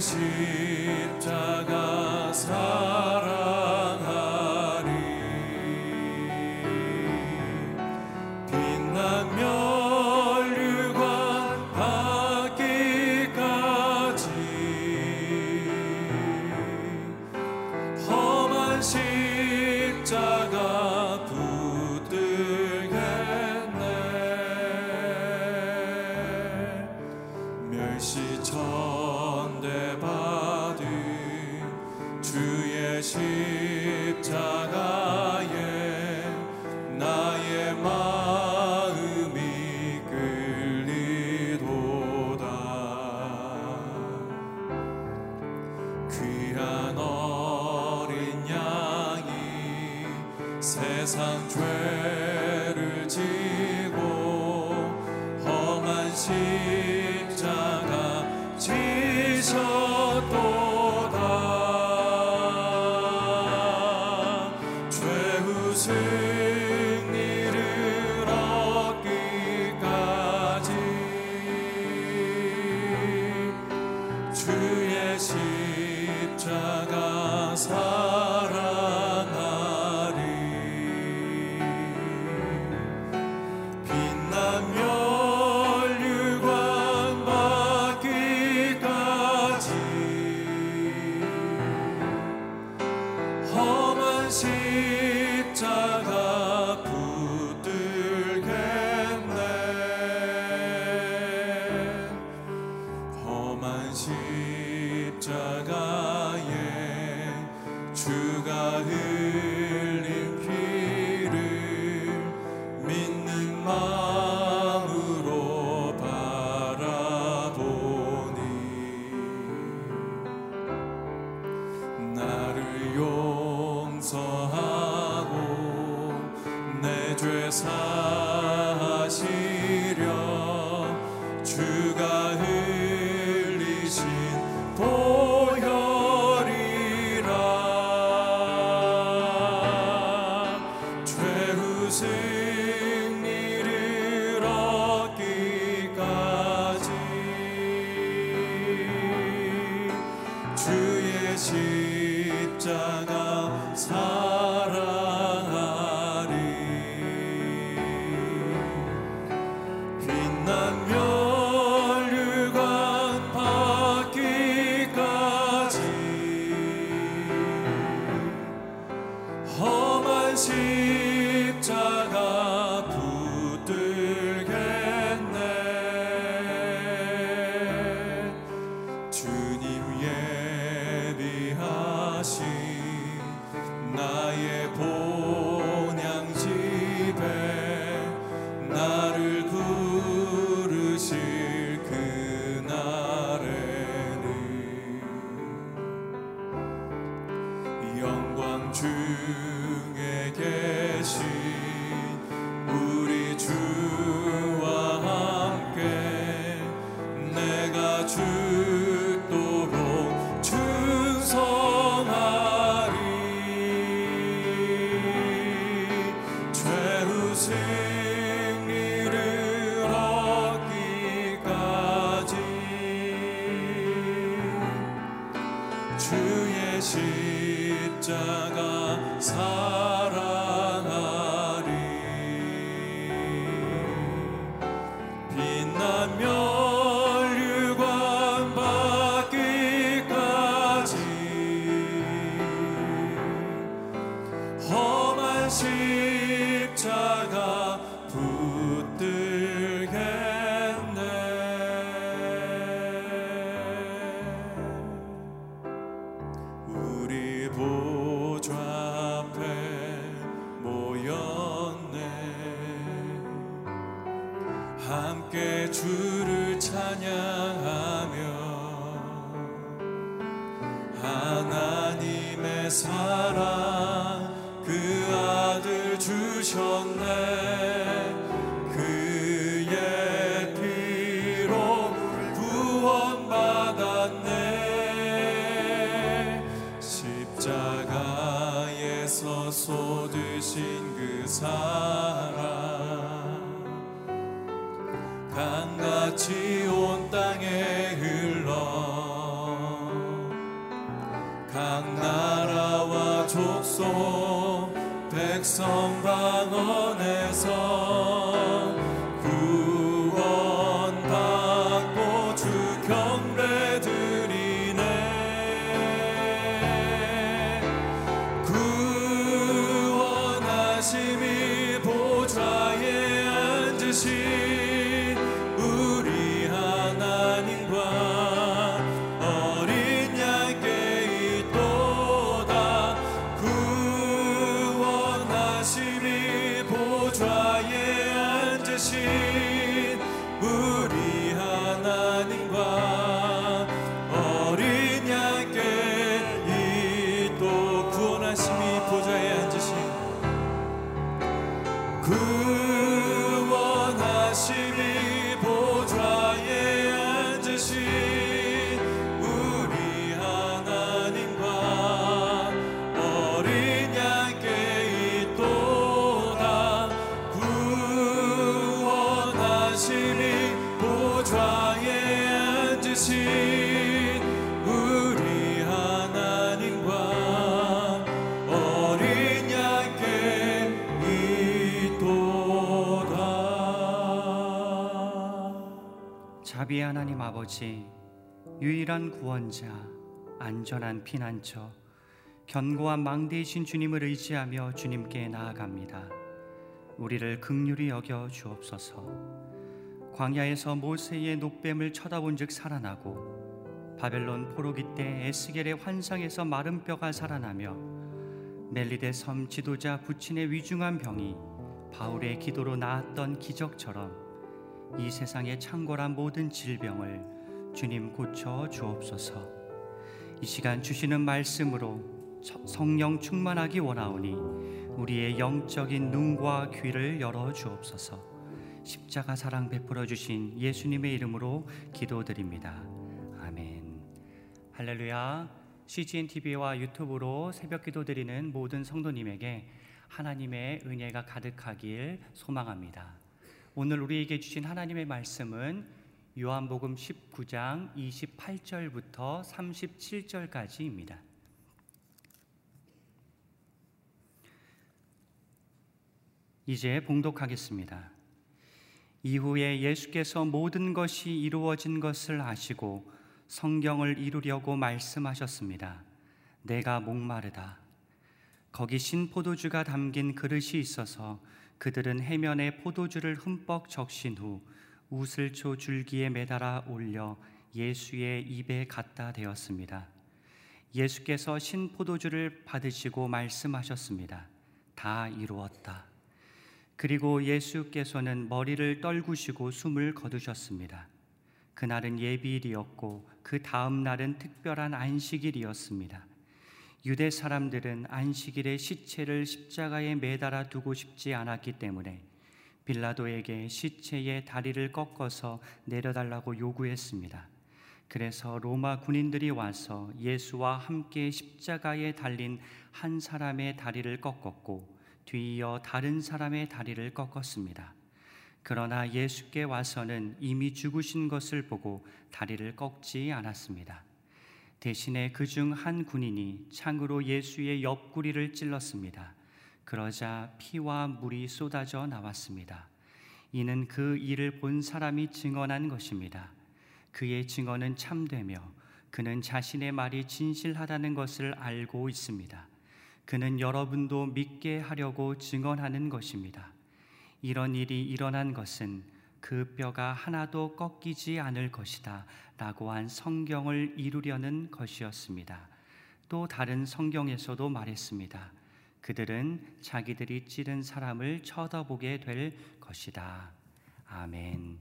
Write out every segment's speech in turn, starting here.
십자가 사 죄 죄사 함 자비의 하나님 아버지, 유일한 구원자, 안전한 피난처, 견고한 망대이신 주님을 의지하며 주님께 나아갑니다. 우리를 극률히 여겨 주옵소서. 광야에서 모세의 노뱀을 쳐다본즉 살아나고 바벨론 포로기 때 에스겔의 환상에서 마른 뼈가 살아나며 멜리데 섬 지도자 부친의 위중한 병이 바울의 기도로 나았던 기적처럼 이 세상의 창궐한 모든 질병을 주님 고쳐 주옵소서. 이 시간 주시는 말씀으로 저- 성령 충만하기 원하오니 우리의 영적인 눈과 귀를 열어 주옵소서. 십자가 사랑 베풀어 주신 예수님의 이름으로 기도드립니다. 아멘. 할렐루야. CGN TV와 유튜브로 새벽 기도 드리는 모든 성도님에게 하나님의 은혜가 가득하길 소망합니다. 오늘 우리에게 주신 하나님의 말씀은 요한복음 19장 28절부터 37절까지입니다. 이제 봉독하겠습니다. 이후에 예수께서 모든 것이 이루어진 것을 아시고 성경을 이루려고 말씀하셨습니다. 내가 목마르다. 거기 신포도주가 담긴 그릇이 있어서 그들은 해면에 포도주를 흠뻑 적신 후 우슬초 줄기에 매달아 올려 예수의 입에 갖다 대었습니다. 예수께서 신포도주를 받으시고 말씀하셨습니다. 다 이루었다. 그리고 예수께서는 머리를 떨구시고 숨을 거두셨습니다. 그날은 예비일이었고 그 다음 날은 특별한 안식일이었습니다. 유대 사람들은 안식일에 시체를 십자가에 매달아 두고 싶지 않았기 때문에 빌라도에게 시체의 다리를 꺾어서 내려달라고 요구했습니다. 그래서 로마 군인들이 와서 예수와 함께 십자가에 달린 한 사람의 다리를 꺾었고 뒤이어 다른 사람의 다리를 꺾었습니다. 그러나 예수께 와서는 이미 죽으신 것을 보고 다리를 꺾지 않았습니다. 대신에 그 중 한 군인이 창으로 예수의 옆구리를 찔렀습니다. 그러자 피와 물이 쏟아져 나왔습니다. 이는 그 일을 본 사람이 증언한 것입니다. 그의 증언은 참되며 그는 자신의 말이 진실하다는 것을 알고 있습니다. 그는 여러분도 믿게 하려고 증언하는 것입니다. 이런 일이 일어난 것은 그 뼈가 하나도 꺾이지 않을 것이다 라고 한 성경을 이루려는 것이었습니다. 또 다른 성경에서도 말했습니다. 그들은 자기들이 찌른 사람을 쳐다보게 될 것이다. 아멘.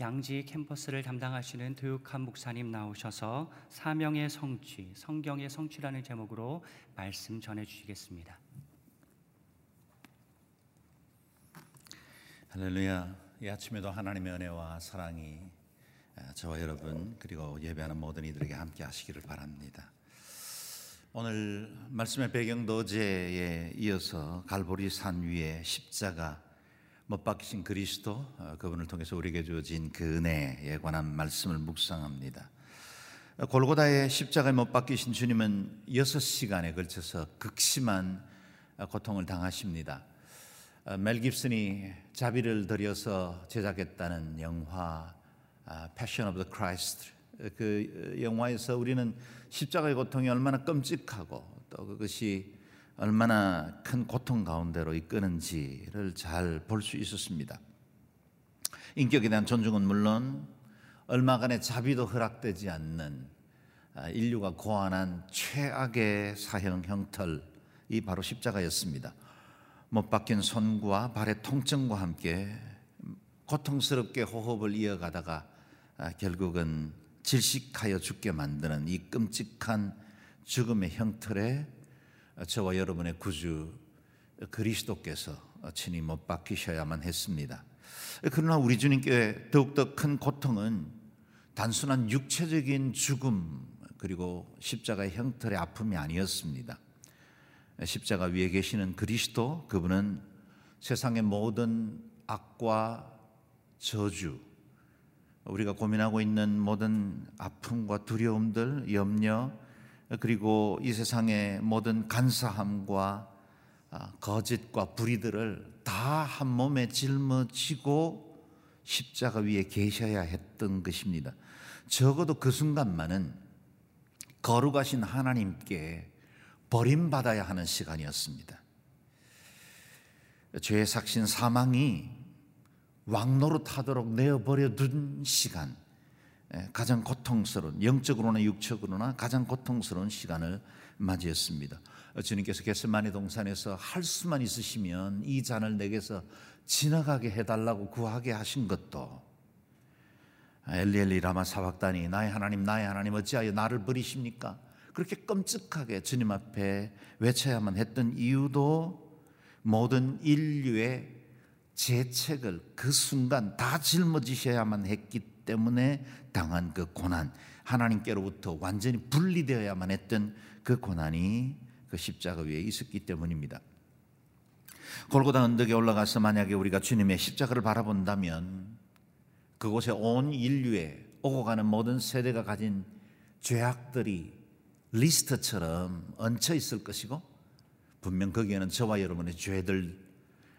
양지 캠퍼스를 담당하시는 도육한 목사님 나오셔서 사명의 성취, 성경의 성취라는 제목으로 말씀 전해 주시겠습니다. 할렐루야. 이 아침에도 하나님의 은혜와 사랑이 아, 저와 여러분 그리고 예배하는 모든 이들에게 함께 하시기를 바랍니다. 오늘 말씀의 배경도 어제에 이어서 갈보리 산 위에 십자가 못 박히신 그리스도 어, 그분을 통해서 우리에게 주어진 그 은혜에 관한 말씀을 묵상합니다. 골고다의 십자가에 못 박히신 주님은 여섯 시간에 걸쳐서 극심한 고통을 당하십니다. 어, 멜 깁슨이 자비를 들여서 제작했다는 영화 Passion of the Christ 그 영화에서 우리는 십자가의 고통이 얼마나 끔찍하고 또 그것이 얼마나 큰 고통 가운데로 이끄는지를 잘 볼 수 있었습니다. 인격에 대한 존중은 물론 얼마간의 자비도 허락되지 않는 아, 인류가 고안한 최악의 사형 형털이 바로 십자가였습니다. 못 박힌 손과 발의 통증과 함께 고통스럽게 호흡을 이어가다가 아, 결국은 질식하여 죽게 만드는 이 끔찍한 죽음의 형틀에 저와 여러분의 구주 그리스도께서 친히 못 박히셔야만 했습니다. 그러나 우리 주님께 더욱더 큰 고통은 단순한 육체적인 죽음 그리고 십자가의 형틀의 아픔이 아니었습니다. 십자가 위에 계시는 그리스도 그분은 세상의 모든 악과 저주 우리가 고민하고 있는 모든 아픔과 두려움들, 염려 그리고 이 세상의 모든 간사함과 아, 거짓과 불의들을 다 한 몸에 짊어지고 십자가 위에 계셔야 했던 것입니다. 적어도 그 순간만은 거룩하신 하나님께 버림받아야 하는 시간이었습니다. 죄의 삭신 사망이 왕노릇 하도록 내어버려 둔 시간, 예, 가장 고통스러운 영적으로나 육적으로나 가장 고통스러운 시간을 맞이했습니다. 주님께서 게스마니 동산에서 할 수만 있으시면 이 잔을 내게서 지나가게 해달라고 구하게 하신 것도 엘리엘리 라마 사박다니 나의 하나님 나의 하나님 어찌하여 나를 버리십니까? 그렇게 끔찍하게 주님 앞에 외쳐야만 했던 이유도 모든 인류의 재책을 그 순간 다 짊어지셔야만 했기 때문에 당한 그 고난, 하나님께로부터 완전히 분리되어야만 했던 그 고난이 그 십자가 위에 있었기 때문입니다. 골고다 언덕에 올라가서 만약에 우리가 주님의 십자가를 바라본다면 그곳에 온 인류에 오고 가는 모든 세대가 가진 죄악들이 리스트처럼 얹혀 있을 것이고 분명 거기에는 저와 여러분의 죄들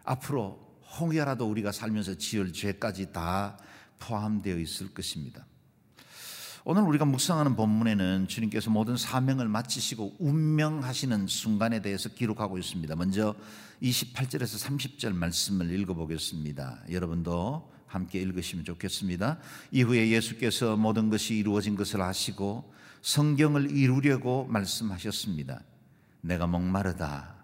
앞으로 홍해라도 우리가 살면서 지을 죄까지 다 포함되어 있을 것입니다. 오늘 우리가 묵상하는 본문에는 주님께서 모든 사명을 마치시고 운명하시는 순간에 대해서 기록하고 있습니다. 먼저 28절에서 30절 말씀을 읽어보겠습니다. 여러분도 함께 읽으시면 좋겠습니다. 이후에 예수께서 모든 것이 이루어진 것을 아시고 성경을 이루려고 말씀하셨습니다. 내가 목마르다.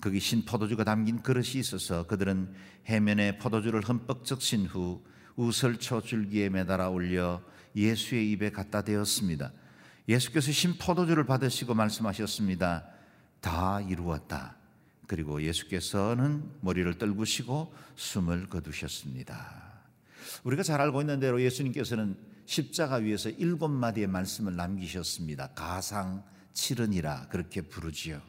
거기 신 포도주가 담긴 그릇이 있어서 그들은 해면에 포도주를 흠뻑 적신 후 우설초 줄기에 매달아 올려 예수의 입에 갖다 대었습니다. 예수께서 신 포도주를 받으시고 말씀하셨습니다. 다 이루었다. 그리고 예수께서는 머리를 떨구시고 숨을 거두셨습니다. 우리가 잘 알고 있는 대로 예수님께서는 십자가 위에서 일곱 마디의 말씀을 남기셨습니다. 가상 칠은이라 그렇게 부르지요.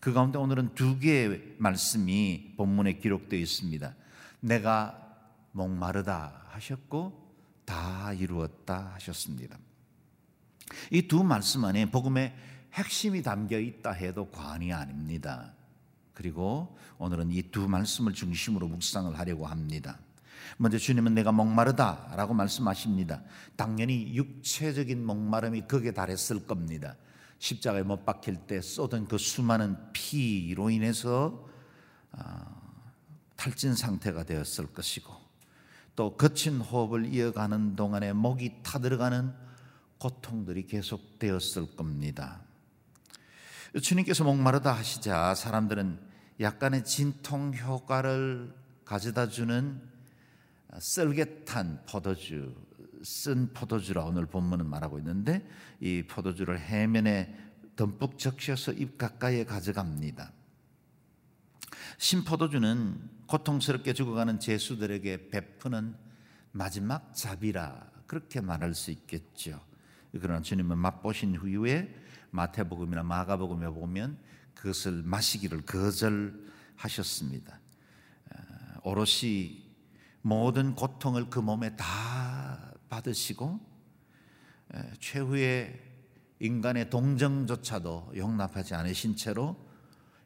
그 가운데 오늘은 두 개의 말씀이 본문에 기록되어 있습니다. 내가 목마르다 하셨고 다 이루었다 하셨습니다. 이 두 말씀 안에 복음의 핵심이 담겨 있다 해도 과언이 아닙니다. 그리고 오늘은 이 두 말씀을 중심으로 묵상을 하려고 합니다. 먼저 주님은 내가 목마르다라고 말씀하십니다. 당연히 육체적인 목마름이 극에 달했을 겁니다. 십자가에 못 박힐 때 쏟은 그 수많은 피로 인해서 아, 탈진 상태가 되었을 것이고 또 거친 호흡을 이어가는 동안에 목이 타들어가는 고통들이 계속되었을 겁니다. 주님께서 목마르다 하시자 사람들은 약간의 진통 효과를 가져다 주는 썰get한 포도주, 쓴 포도주라 오늘 본문은 말하고 있는데 이 포도주를 해면에 듬뿍 적셔서 입 가까이에 가져갑니다. 신포도주는 고통스럽게 죽어가는 제수들에게 베푸는 마지막 자비라 그렇게 말할 수 있겠죠. 그러나 주님은 맛보신 후에 마태복음이나 마가복음에 보면 그것을 마시기를 거절하셨습니다. 오롯이 모든 고통을 그 몸에 다 받으시고 최후의 인간의 동정조차도 용납하지 않으신 채로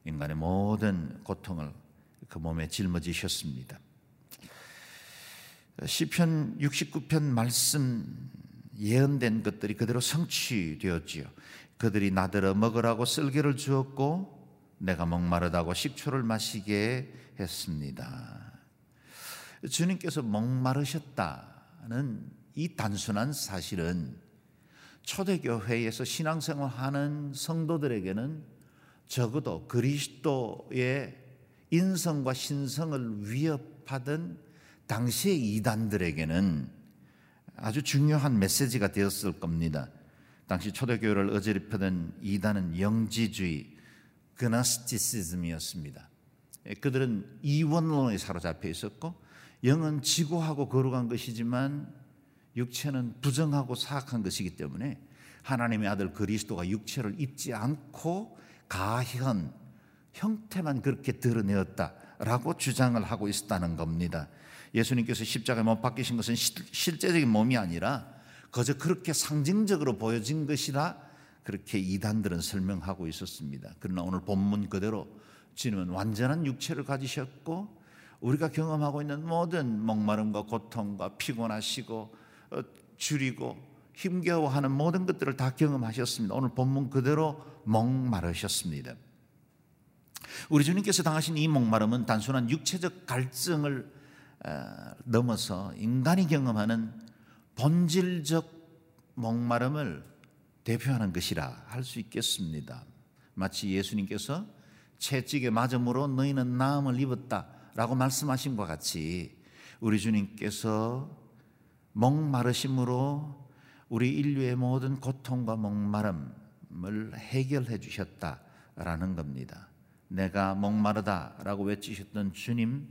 인간의 모든 고통을 그 몸에 짊어지셨습니다. 시편 69편 말씀 예언된 것들이 그대로 성취되었지요. 그들이 나더러 먹으라고 쓸개를 주었고 내가 목마르다고 식초를 마시게 했습니다. 주님께서 목마르셨다는 이 단순한 사실은 초대교회에서 신앙생활 하는 성도들에게는 적어도 그리스도의 인성과 신성을 위협하던 당시의 이단들에게는 아주 중요한 메시지가 되었을 겁니다. 당시 초대교회를 어지럽히던 이단은 영지주의, 그나스티시즘이었습니다. 그들은 이원론에 사로잡혀 있었고 영은 지고하고 거룩한 것이지만 육체는 부정하고 사악한 것이기 때문에 하나님의 아들 그리스도가 육체를 입지 않고 가현 형태만 그렇게 드러내었다라고 주장을 하고 있었다는 겁니다. 예수님께서 십자가에 못 박히신 것은 실제적인 몸이 아니라 거저 그렇게 상징적으로 보여진 것이라 그렇게 이단들은 설명하고 있었습니다. 그러나 오늘 본문 그대로 주님은 완전한 육체를 가지셨고 우리가 경험하고 있는 모든 목마름과 고통과 피곤하시고 어, 줄이고 힘겨워하는 모든 것들을 다 경험하셨습니다. 오늘 본문 그대로 목마르셨습니다. 우리 주님께서 당하신 이 목마름은 단순한 육체적 갈증을 넘어서 인간이 경험하는 본질적 목마름을 대표하는 것이라 할 수 있겠습니다. 마치 예수님께서 채찍에 맞음으로 너희는 나음을 입었다 라고 말씀하신 것 같이 우리 주님께서 목마르심으로 우리 인류의 모든 고통과 목마름을 해결해 주셨다라는 겁니다. 내가 목마르다라고 외치셨던 주님,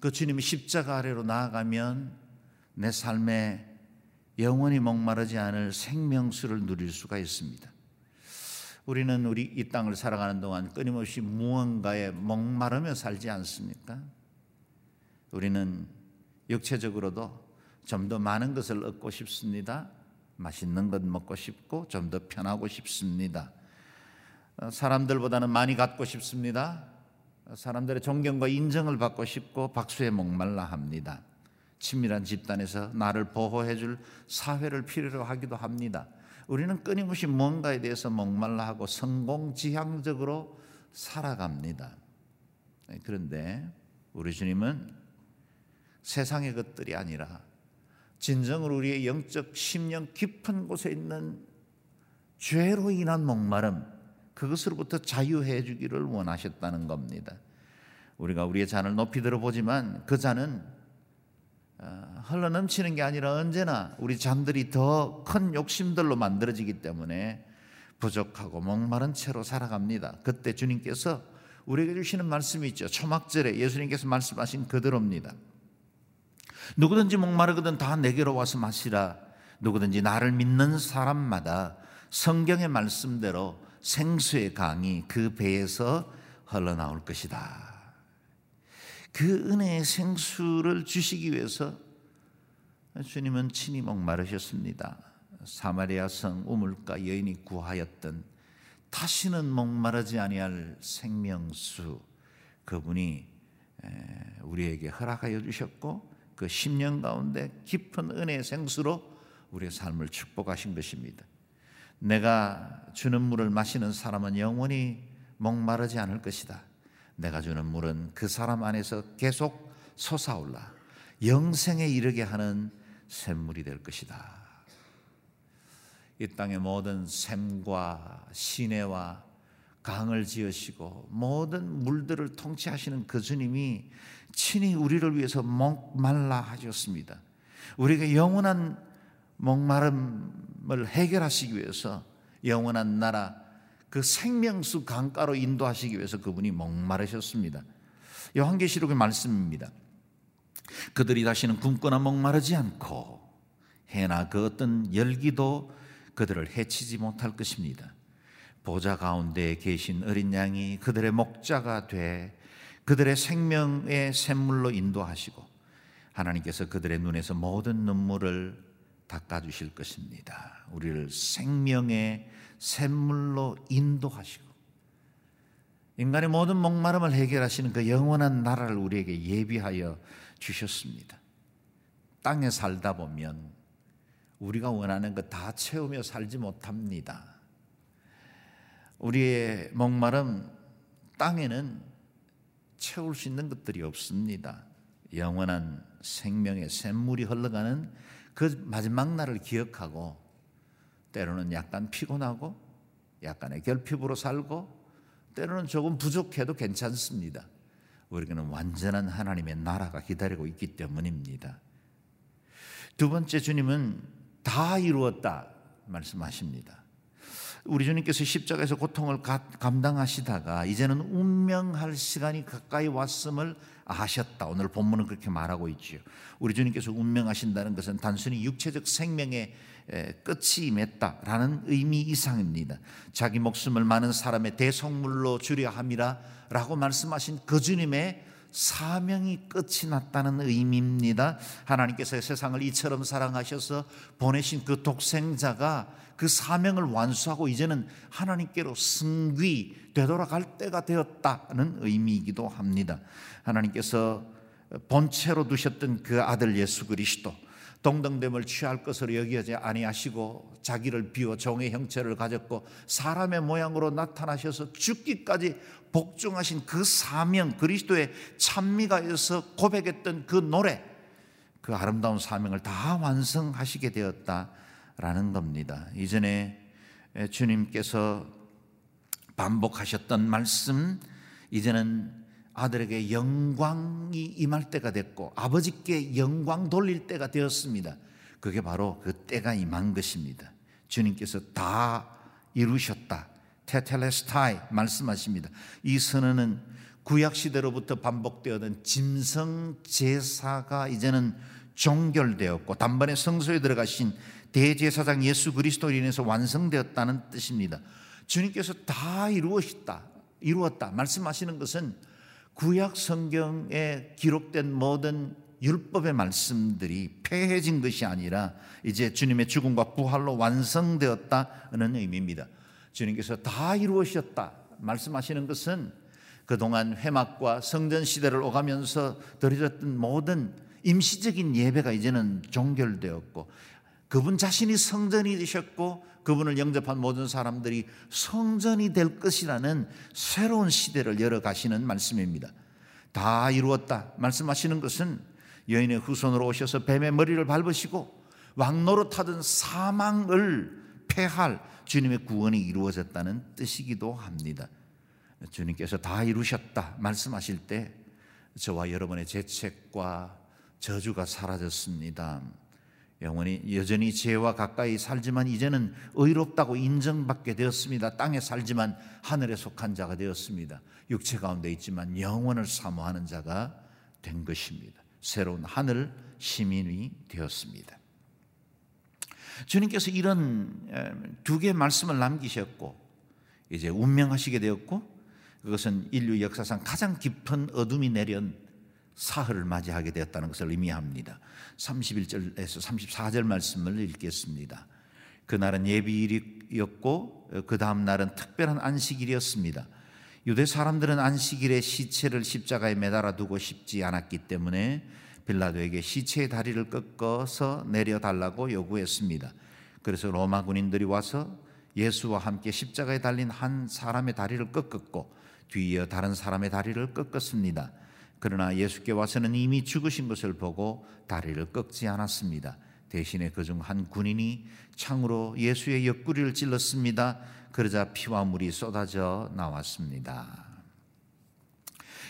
그 주님이 십자가 아래로 나아가면 내 삶에 영원히 목마르지 않을 생명수를 누릴 수가 있습니다. 우리는 우리 이 땅을 살아가는 동안 끊임없이 무언가에 목마르며 살지 않습니까? 우리는 육체적으로도 좀 더 많은 것을 얻고 싶습니다. 맛있는 것 먹고 싶고 좀 더 편하고 싶습니다. 어, 사람들보다는 많이 갖고 싶습니다. 사람들의 존경과 인정을 받고 싶고 박수에 목말라 합니다. 친밀한 집단에서 나를 보호해 줄 사회를 필요로 하기도 합니다. 우리는 끊임없이 뭔가에 대해서 목말라 하고 성공지향적으로 살아갑니다. 네, 그런데 우리 주님은 세상의 것들이 아니라 진정으로 우리의 영적 심령 깊은 곳에 있는 죄로 인한 목마름 그것으로부터 자유해 주기를 원하셨다는 겁니다. 우리가 우리의 잔을 높이 들어보지만 그 잔은 어, 흘러 넘치는 게 아니라 언제나 우리 잔들이 더 큰 욕심들로 만들어지기 때문에 부족하고 목마른 채로 살아갑니다. 그때 주님께서 우리에게 주시는 말씀이 있죠. 초막절에 예수님께서 말씀하신 그대로입니다. 누구든지 목마르거든 다 내게로 와서 마시라. 누구든지 나를 믿는 사람마다 성경의 말씀대로 생수의 강이 그 배에서 흘러나올 것이다. 그 은혜의 생수를 주시기 위해서 주님은 친히 목마르셨습니다. 사마리아 성 우물가 여인이 구하였던 다시는 목마르지 아니할 생명수 그분이 우리에게 허락하여 주셨고 그 10년 가운데 깊은 은혜의 생수로 우리의 삶을 축복하신 것입니다. 내가 주는 물을 마시는 사람은 영원히 목마르지 않을 것이다. 내가 주는 물은 그 사람 안에서 계속 솟아올라 영생에 이르게 하는 샘물이 될 것이다. 이 땅의 모든 샘과 시내와 강을 지으시고 모든 물들을 통치하시는 그 주님이 친히 우리를 위해서 목말라 하셨습니다. 우리가 영원한 목마름을 해결하시기 위해서 영원한 나라 그 생명수 강가로 인도하시기 위해서 그분이 목마르셨습니다. 요한계시록의 말씀입니다. 그들이 다시는 굶거나 목마르지 않고 해나 그 어떤 열기도 그들을 해치지 못할 것입니다. 보좌 가운데 계신 어린 양이 그들의 목자가 돼 그들의 생명의 샘물로 인도하시고 하나님께서 그들의 눈에서 모든 눈물을 닦아주실 것입니다. 우리를 생명의 샘물로 인도하시고 인간의 모든 목마름을 해결하시는 그 영원한 나라를 우리에게 예비하여 주셨습니다. 땅에 살다 보면 우리가 원하는 것 다 채우며 살지 못합니다. 우리의 목마름 땅에는 채울 수 있는 것들이 없습니다. 영원한 생명의 샘물이 흘러가는 그 마지막 날을 기억하고 때로는 약간 피곤하고 약간의 결핍으로 살고 때로는 조금 부족해도 괜찮습니다. 우리에게는 완전한 하나님의 나라가 기다리고 있기 때문입니다. 두 번째 주님은 다 이루었다 말씀하십니다. 우리 주님께서 십자가에서 고통을 감당하시다가 이제는 운명할 시간이 가까이 왔음을 아셨다. 오늘 본문은 그렇게 말하고 있지요. 우리 주님께서 운명하신다는 것은 단순히 육체적 생명의 끝이 맺다라는 의미 이상입니다. 자기 목숨을 많은 사람의 대성물로 주려 함이라라고 말씀하신 그 주님의 사명이 끝이 났다는 의미입니다. 하나님께서 세상을 이처럼 사랑하셔서 보내신 그 독생자가 그 사명을 완수하고 이제는 하나님께로 승귀 되돌아갈 때가 되었다는 의미이기도 합니다. 하나님께서 본체로 두셨던 그 아들 예수 그리스도 동등됨을 취할 것으로 여기지 아니하시고 자기를 비워 종의 형체를 가졌고 사람의 모양으로 나타나셔서 죽기까지 복종하신 그 사명 그리스도의 찬미가에서 고백했던 그 노래 그 아름다운 사명을 다 완성하시게 되었다라는 겁니다. 이전에 주님께서 반복하셨던 말씀 이제는 아들에게 영광이 임할 때가 됐고 아버지께 영광 돌릴 때가 되었습니다. 그게 바로 그 때가 임한 것입니다. 주님께서 다 이루셨다. 테텔레스타이 말씀하십니다. 이 선언은 구약 시대로부터 반복되었던 짐승 제사가 이제는 종결되었고 단번에 성소에 들어가신 대제사장 예수 그리스도로 인해서 완성되었다는 뜻입니다. 주님께서 다 이루었다. 이루었다. 말씀하시는 것은 구약 성경에 기록된 모든 율법의 말씀들이 폐해진 것이 아니라 이제 주님의 죽음과 부활로 완성되었다는 의미입니다. 주님께서 다 이루으셨다 말씀하시는 것은 그동안 회막과 성전 시대를 오가면서 드려졌던 모든 임시적인 예배가 이제는 종결되었고 그분 자신이 성전이 되셨고 그분을 영접한 모든 사람들이 성전이 될 것이라는 새로운 시대를 열어가시는 말씀입니다. 다 이루었다. 말씀하시는 것은 여인의 후손으로 오셔서 뱀의 머리를 밟으시고 왕노로 타던 사망을 패할 주님의 구원이 이루어졌다는 뜻이기도 합니다. 주님께서 다 이루셨다 말씀하실 때 저와 여러분의 죄책과 저주가 사라졌습니다. 영원히 여전히 죄와 가까이 살지만 이제는 의롭다고 인정받게 되었습니다. 땅에 살지만 하늘에 속한 자가 되었습니다. 육체 가운데 있지만 영원을 사모하는 자가 된 것입니다. 새로운 하늘 시민이 되었습니다. 주님께서 이런 두 개의 말씀을 남기셨고 이제 운명하시게 되었고 그것은 인류 역사상 가장 깊은 어둠이 내린 사흘을 맞이하게 되었다는 것을 의미합니다. 31절에서 34절 말씀을 읽겠습니다. 그날은 예비일이었고 그 다음 날은 특별한 안식일이었습니다. 유대 사람들은 안식일에 시체를 십자가에 매달아 두고 싶지 않았기 때문에 빌라도에게 시체의 다리를 꺾어서 내려달라고 요구했습니다. 그래서 로마 군인들이 와서 예수와 함께 십자가에 달린 한 사람의 다리를 꺾었고 뒤이어 다른 사람의 다리를 꺾었습니다. 그러나 예수께 와서는 이미 죽으신 것을 보고 다리를 꺾지 않았습니다. 대신에 그중 한 군인이 창으로 예수의 옆구리를 찔렀습니다. 그러자 피와 물이 쏟아져 나왔습니다.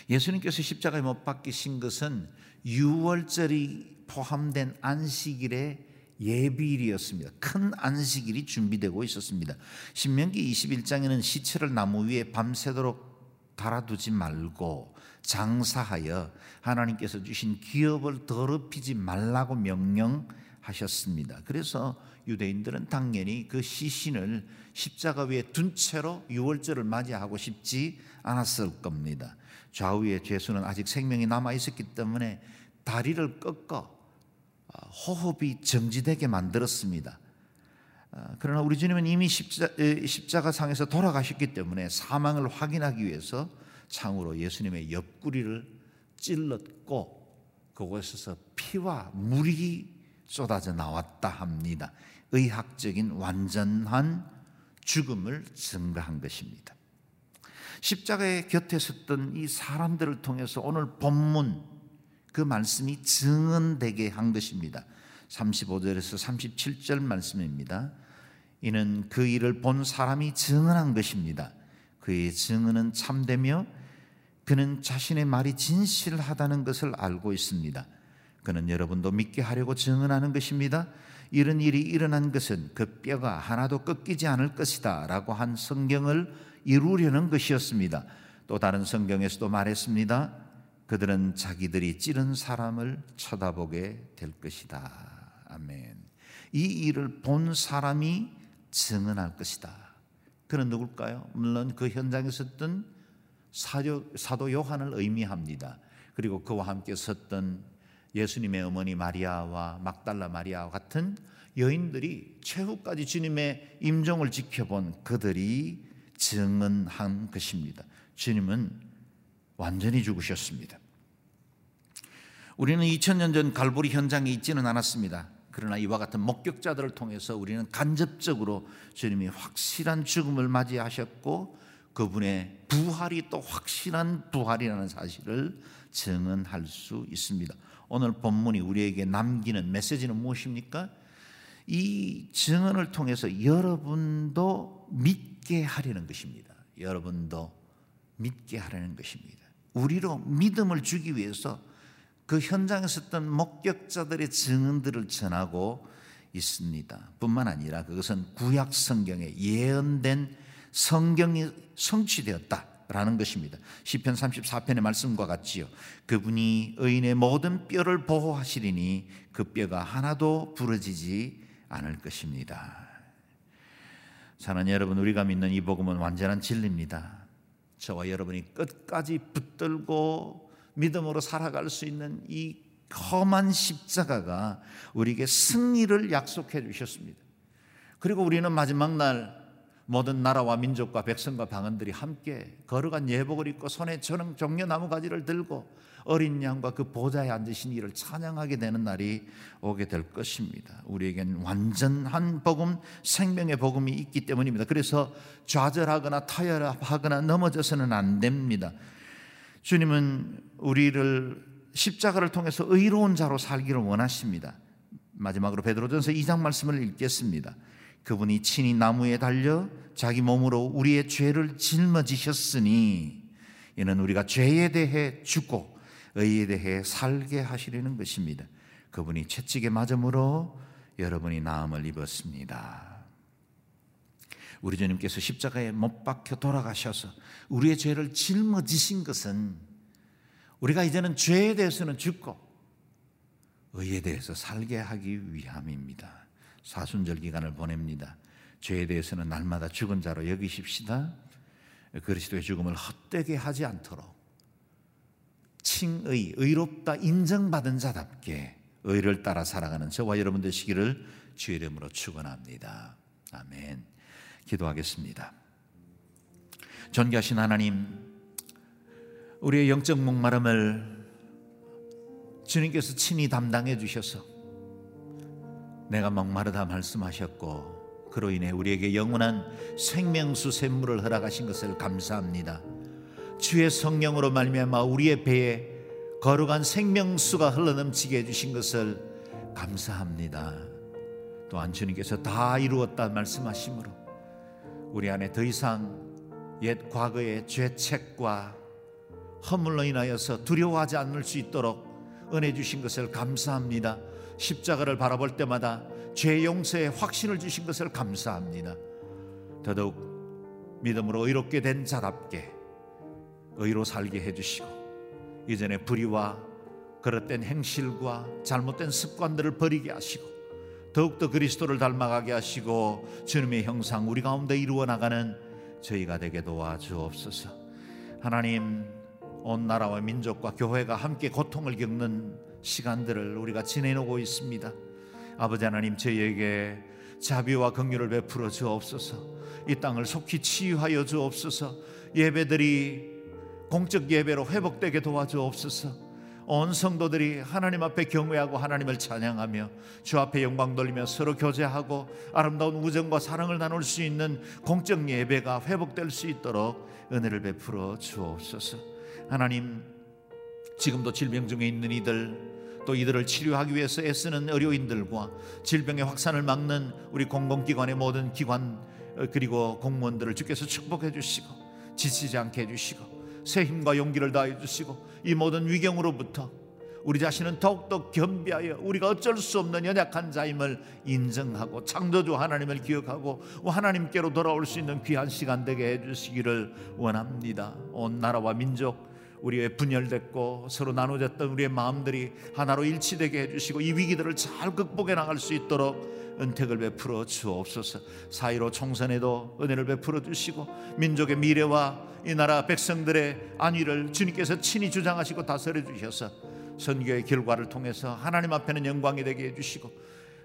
예수님께서 십자가에 못 박히신 것은 유월절이 포함된 안식일의 예비일이었습니다. 큰 안식일이 준비되고 있었습니다. 신명기 21장에는 시체를 나무 위에 밤새도록 달아두지 말고 장사하여 하나님께서 주신 기업을 더럽히지 말라고 명령하셨습니다. 그래서 유대인들은 당연히 그 시신을 십자가 위에 둔 채로 유월절을 맞이하고 싶지 않았을 겁니다. 좌우의 죄수는 아직 생명이 남아 있었기 때문에 다리를 꺾어 어, 호흡이 정지되게 만들었습니다. 어, 그러나 우리 주님은 이미 십자, 가 상에서 돌아가셨기 때문에 사망을 확인하기 위해서 창으로 예수님의 옆구리를 찔렀고 그곳에서 피와 물이 쏟아져 나왔다 합니다. 의학적인 완전한 죽음을 증거한 것입니다. 십자가의 곁에 섰던 이 사람들을 통해서 오늘 본문 그 말씀이 증언되게 한 것입니다. 35절에서 37절 말씀입니다. 이는 그 일을 본 사람이 증언한 것입니다. 그의 증언은 참되며 그는 자신의 말이 진실하다는 것을 알고 있습니다. 그는 여러분도 믿게 하려고 증언하는 것입니다. 이런 일이 일어난 것은 그 뼈가 하나도 꺾이지 않을 것이다 라고 한 성경을 이루려는 것이었습니다. 또 다른 성경에서도 말했습니다. 그들은 자기들이 찌른 사람을 쳐다보게 될 것이다. 아멘. 이 일을 본 사람이 증언할 것이다. 그는 누굴까요? 물론 그 현장에 섰던 사도, 사도 요한을 의미합니다. 그리고 그와 함께 섰던 예수님의 어머니 마리아와 막달라 마리아와 같은 여인들이 최후까지 주님의 임종을 지켜본 그들이 증언한 것입니다. 주님은 완전히 죽으셨습니다. 우리는 2000년 전 갈보리 현장에 있지는 않았습니다. 그러나 이와 같은 목격자들을 통해서 우리는 간접적으로 주님이 확실한 죽음을 맞이하셨고 그분의 부활이 또 확실한 부활이라는 사실을 증언할 수 있습니다. 오늘 본문이 우리에게 남기는 메시지는 무엇입니까? 이 증언을 통해서 여러분도 믿게 하려는 것입니다. 여러분도 믿게 하려는 것입니다. 우리로 믿음을 주기 위해서 그 현장에 섰던 목격자들의 증언들을 전하고 있습니다. 뿐만 아니라 그것은 구약 성경에 예언된 성경이 성취되었다라는 것입니다. 시편 34편의 말씀과 같지요. 그분이 의인의 모든 뼈를 보호하시리니 그 뼈가 하나도 부러지지 않을 것입니다. 사는 여러분, 우리가 믿는 이 복음은 완전한 진리입니다. 저와 여러분이 끝까지 붙들고 믿음으로 살아갈 수 있는 이 험한 십자가가 우리에게 승리를 약속해 주셨습니다. 그리고 우리는 마지막 날 모든 나라와 민족과 백성과 방언들이 함께 걸어간 예복을 입고 손에 저는 종려나무 가지를 들고 어린 양과 그 보좌에 앉으신 이를 찬양하게 되는 날이 오게 될 것입니다. 우리에겐 완전한 복음, 생명의 복음이 있기 때문입니다. 그래서 좌절하거나 타협하거나 넘어져서는 안 됩니다. 주님은 우리를 십자가를 통해서 의로운 자로 살기를 원하십니다. 마지막으로 베드로전서 2장 말씀을 읽겠습니다. 그분이 친히 나무에 달려 자기 몸으로 우리의 죄를 짊어지셨으니 이는 우리가 죄에 대해 죽고 의에 대해 살게 하시려는 것입니다. 그분이 채찍에 맞음으로 여러분이 나음을 입었습니다. 우리 주님께서 십자가에 못 박혀 돌아가셔서 우리의 죄를 짊어지신 것은 우리가 이제는 죄에 대해서는 죽고 의에 대해서 살게 하기 위함입니다. 사순절 기간을 보냅니다. 죄에 대해서는 날마다 죽은 자로 여기십시다. 그리스도의 죽음을 헛되게 하지 않도록 칭의, 의롭다 인정받은 자답게 의를 따라 살아가는 저와 여러분 되시기를 주의 이름으로 축원합니다. 아멘. 기도하겠습니다. 존귀하신 하나님, 우리의 영적 목마름을 주님께서 친히 담당해 주셔서 내가 목마르다 말씀하셨고 그로 인해 우리에게 영원한 생명수 샘물을 허락하신 것을 감사합니다. 주의 성령으로 말미암아 우리의 배에 거룩한 생명수가 흘러넘치게 해주신 것을 감사합니다. 또한 주님께서 다 이루었다 말씀하심으로 우리 안에 더 이상 옛 과거의 죄책과 허물로 인하여서 두려워하지 않을 수 있도록 은혜 주신 것을 감사합니다. 십자가를 바라볼 때마다 죄 용서의 확신을 주신 것을 감사합니다. 더더욱 믿음으로 의롭게 된 자답게 의로 살게 해주시고 이전의 불의와 그릇된 행실과 잘못된 습관들을 버리게 하시고 더욱더 그리스도를 닮아가게 하시고 주님의 형상 우리 가운데 이루어 나가는 저희가 되게 도와주옵소서. 하나님 온 나라와 민족과 교회가 함께 고통을 겪는 시간들을 우리가 지내오고 있습니다. 아버지 하나님 저희에게 자비와 긍휼을 베풀어 주옵소서. 이 땅을 속히 치유하여 주옵소서. 예배들이 공적 예배로 회복되게 도와주옵소서. 온 성도들이 하나님 앞에 경외하고 하나님을 찬양하며 주 앞에 영광 돌리며 서로 교제하고 아름다운 우정과 사랑을 나눌 수 있는 공적 예배가 회복될 수 있도록 은혜를 베풀어 주옵소서. 하나님 지금도 질병 중에 있는 이들 또 이들을 치료하기 위해서 애쓰는 의료인들과 질병의 확산을 막는 우리 공공기관의 모든 기관 어, 그리고 공무원들을 주께서 축복해 주시고 지치지 않게 해 주시고 새 힘과 용기를 다해 주시고 이 모든 위경으로부터 우리 자신은 더욱더 겸비하여 우리가 어쩔 수 없는 연약한 자임을 인정하고 창조주 하나님을 기억하고 하나님께로 돌아올 수 있는 귀한 시간 되게 해주시기를 원합니다. 온 나라와 민족 우리의 분열됐고 서로 나눠졌던 우리의 마음들이 하나로 일치되게 해주시고 이 위기들을 잘 극복해 나갈 수 있도록 은택을 베풀어 주옵소서. 사이로 총선에도 은혜를 베풀어 주시고 민족의 미래와 이 나라 백성들의 안위를 주님께서 친히 주장하시고 다스려 주셔서 선교의 결과를 통해서 하나님 앞에는 영광이 되게 해 주시고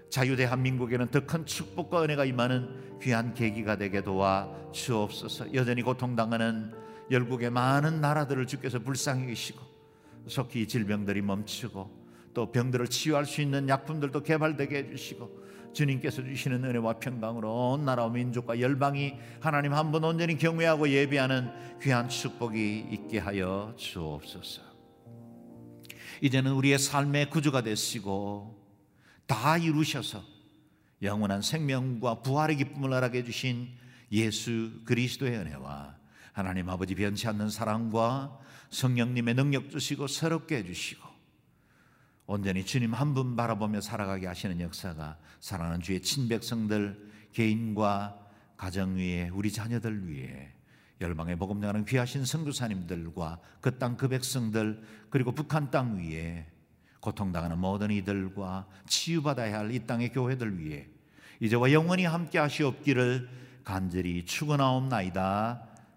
자유 대한민국에는 더 큰 축복과 은혜가 임하는 귀한 계기가 되게 도와 주옵소서. 여전히 고통당하는 열국의 많은 나라들을 주께서 불쌍히 계시고 속히 질병들이 멈추고 또 병들을 치유할 수 있는 약품들도 개발되게 해주시고 주님께서 주시는 은혜와 평강으로 온 나라와 민족과 열방이 하나님 한 분 온전히 경외하고 예배하는 귀한 축복이 있게 하여 주옵소서. 이제는 우리의 삶의 구주가 되시고 다 이루셔서 영원한 생명과 부활의 기쁨을 알게 해주신 예수 그리스도의 은혜와 하나님 아버지 변치 않는 사랑과 성령님의 능력 주시고 새롭게 해주시고 온전히 주님 한 분 바라보며 살아가게 하시는 역사가 사랑하는 주의 친백성들 개인과 가정 위에 우리 자녀들 위에 열방의 복음 전하는 귀하신 성도사님들과 그 땅 그 백성들 그리고 북한 땅 위에 고통당하는 모든 이들과 치유받아야 할 이 땅의 교회들 위해 이제와 영원히 함께 하시옵기를 간절히 축원하옵나이다.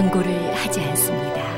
광고를 하지 않습니다.